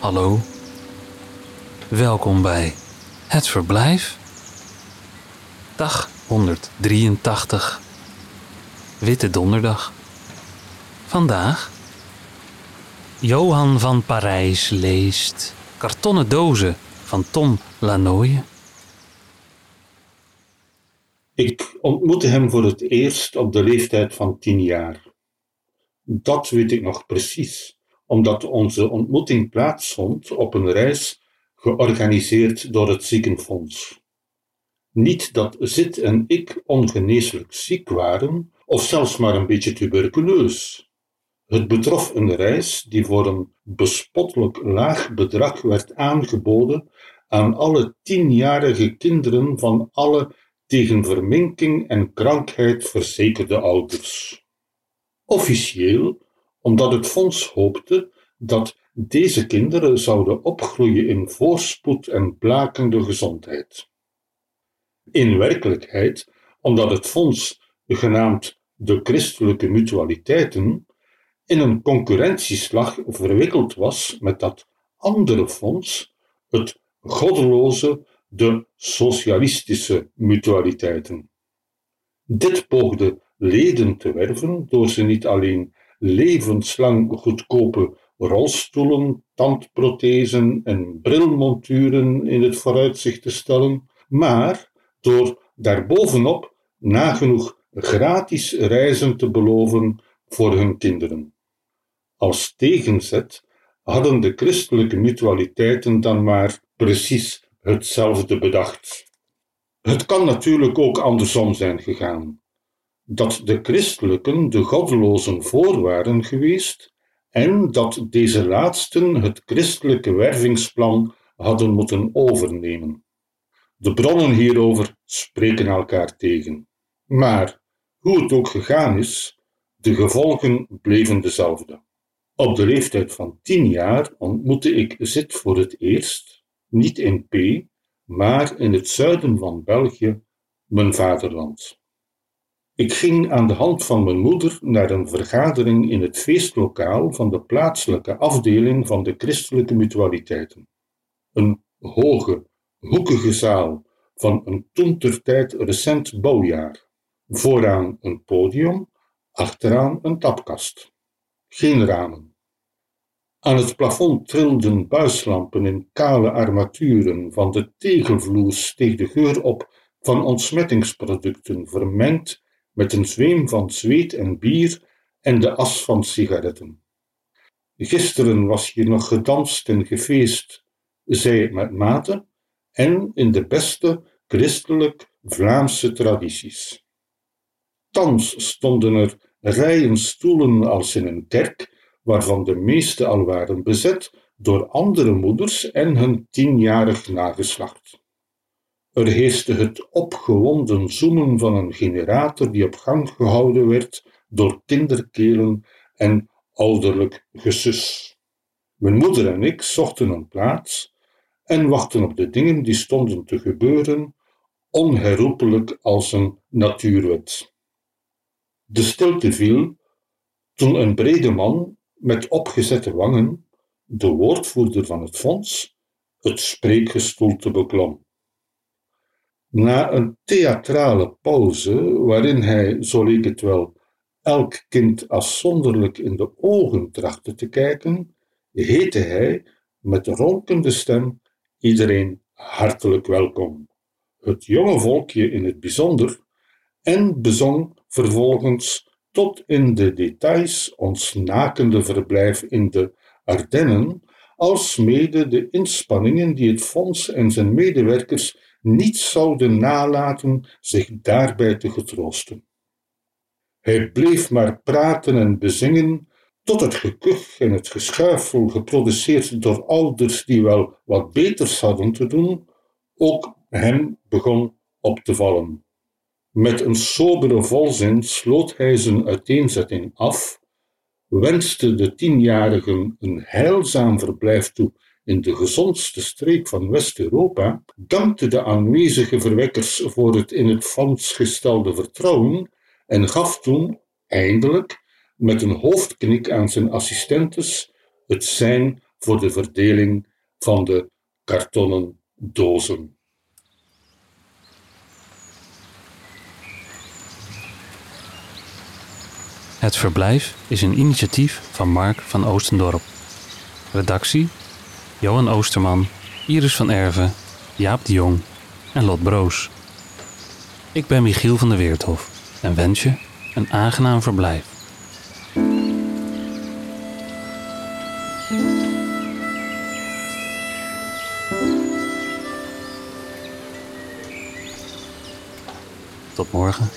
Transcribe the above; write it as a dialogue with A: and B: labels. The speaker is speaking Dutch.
A: Hallo. Welkom bij Het Verblijf. Dag 183. Witte Donderdag. Vandaag. Johan van Parijs leest Kartonnen dozen van Tom Lanoye.
B: Ik ontmoette hem voor het eerst op de leeftijd van tien jaar. Dat weet ik nog precies, omdat onze ontmoeting plaatsvond op een reis georganiseerd door het ziekenfonds. Niet dat Zit en ik ongeneeslijk ziek waren, of zelfs maar een beetje tuberculeus. Het betrof een reis die voor een bespottelijk laag bedrag werd aangeboden aan alle tienjarige kinderen van alle tegen verminking en krankheid verzekerde ouders. Officieel omdat het fonds hoopte dat deze kinderen zouden opgroeien in voorspoed en blakende gezondheid. In werkelijkheid omdat het fonds, genaamd de christelijke mutualiteiten, in een concurrentieslag verwikkeld was met dat andere fonds, het goddeloze, de socialistische mutualiteiten. Dit poogde leden te werven door ze niet alleen levenslang goedkope rolstoelen, tandprothesen en brilmonturen in het vooruitzicht te stellen, maar door daarbovenop nagenoeg gratis reizen te beloven voor hun kinderen. Als tegenzet hadden de christelijke mutualiteiten dan maar precies hetzelfde bedacht. Het kan natuurlijk ook andersom zijn gegaan. Dat de christelijken de goddelozen voor waren geweest en dat deze laatsten het christelijke wervingsplan hadden moeten overnemen. De bronnen hierover spreken elkaar tegen. Maar hoe het ook gegaan is, de gevolgen bleven dezelfde. Op de leeftijd van tien jaar ontmoette ik Zit voor het eerst, niet in P, maar in het zuiden van België, mijn vaderland. Ik ging aan de hand van mijn moeder naar een vergadering in het feestlokaal van de plaatselijke afdeling van de christelijke mutualiteiten. Een hoge, hoekige zaal van een toentertijd recent bouwjaar. Vooraan een podium, achteraan een tapkast. Geen ramen. Aan het plafond trilden buislampen in kale armaturen, van de tegelvloer steeg de geur op van ontsmettingsproducten, vermengd met een zweem van zweet en bier en de as van sigaretten. Gisteren was hier nog gedanst en gefeest, het met mate, en in de beste christelijk Vlaamse tradities. Thans stonden er rijen stoelen als in een kerk, waarvan de meeste al waren bezet door andere moeders en hun tienjarig nageslacht. Er heerste het opgewonden zoemen van een generator die op gang gehouden werd door kinderkelen en ouderlijk gesus. Mijn moeder en ik zochten een plaats en wachten op de dingen die stonden te gebeuren, onherroepelijk als een natuurwet. De stilte viel toen een brede man met opgezette wangen, de woordvoerder van het fonds, het spreekgestoelte beklom. Na een theatrale pauze, waarin hij, zo leek het wel, elk kind afzonderlijk in de ogen trachtte te kijken, heette hij met ronkende stem iedereen hartelijk welkom, het jonge volkje in het bijzonder, en bezong vervolgens tot in de details ons nakende verblijf in de Ardennen, alsmede de inspanningen die het fonds en zijn medewerkers niet zouden nalaten zich daarbij te getroosten. Hij bleef maar praten en bezingen tot het gekuch en het geschuifel, geproduceerd door ouders die wel wat beters hadden te doen, ook hem begon op te vallen. Met een sobere volzin sloot hij zijn uiteenzetting af, wenste de tienjarigen een heilzaam verblijf toe in de gezondste streek van West-Europa, dankte de aanwezige verwekkers voor het in het fonds gestelde vertrouwen en gaf toen, eindelijk, met een hoofdknik aan zijn assistentes, het zijn voor de verdeling van de kartonnen dozen.
A: Het verblijf is een initiatief van Mark van Oostendorp. Redactie: Johan Oosterman, Iris van Erven, Jaap de Jong en Lot Broos. Ik ben Michiel van der Weerthof en wens je een aangenaam verblijf. Tot morgen.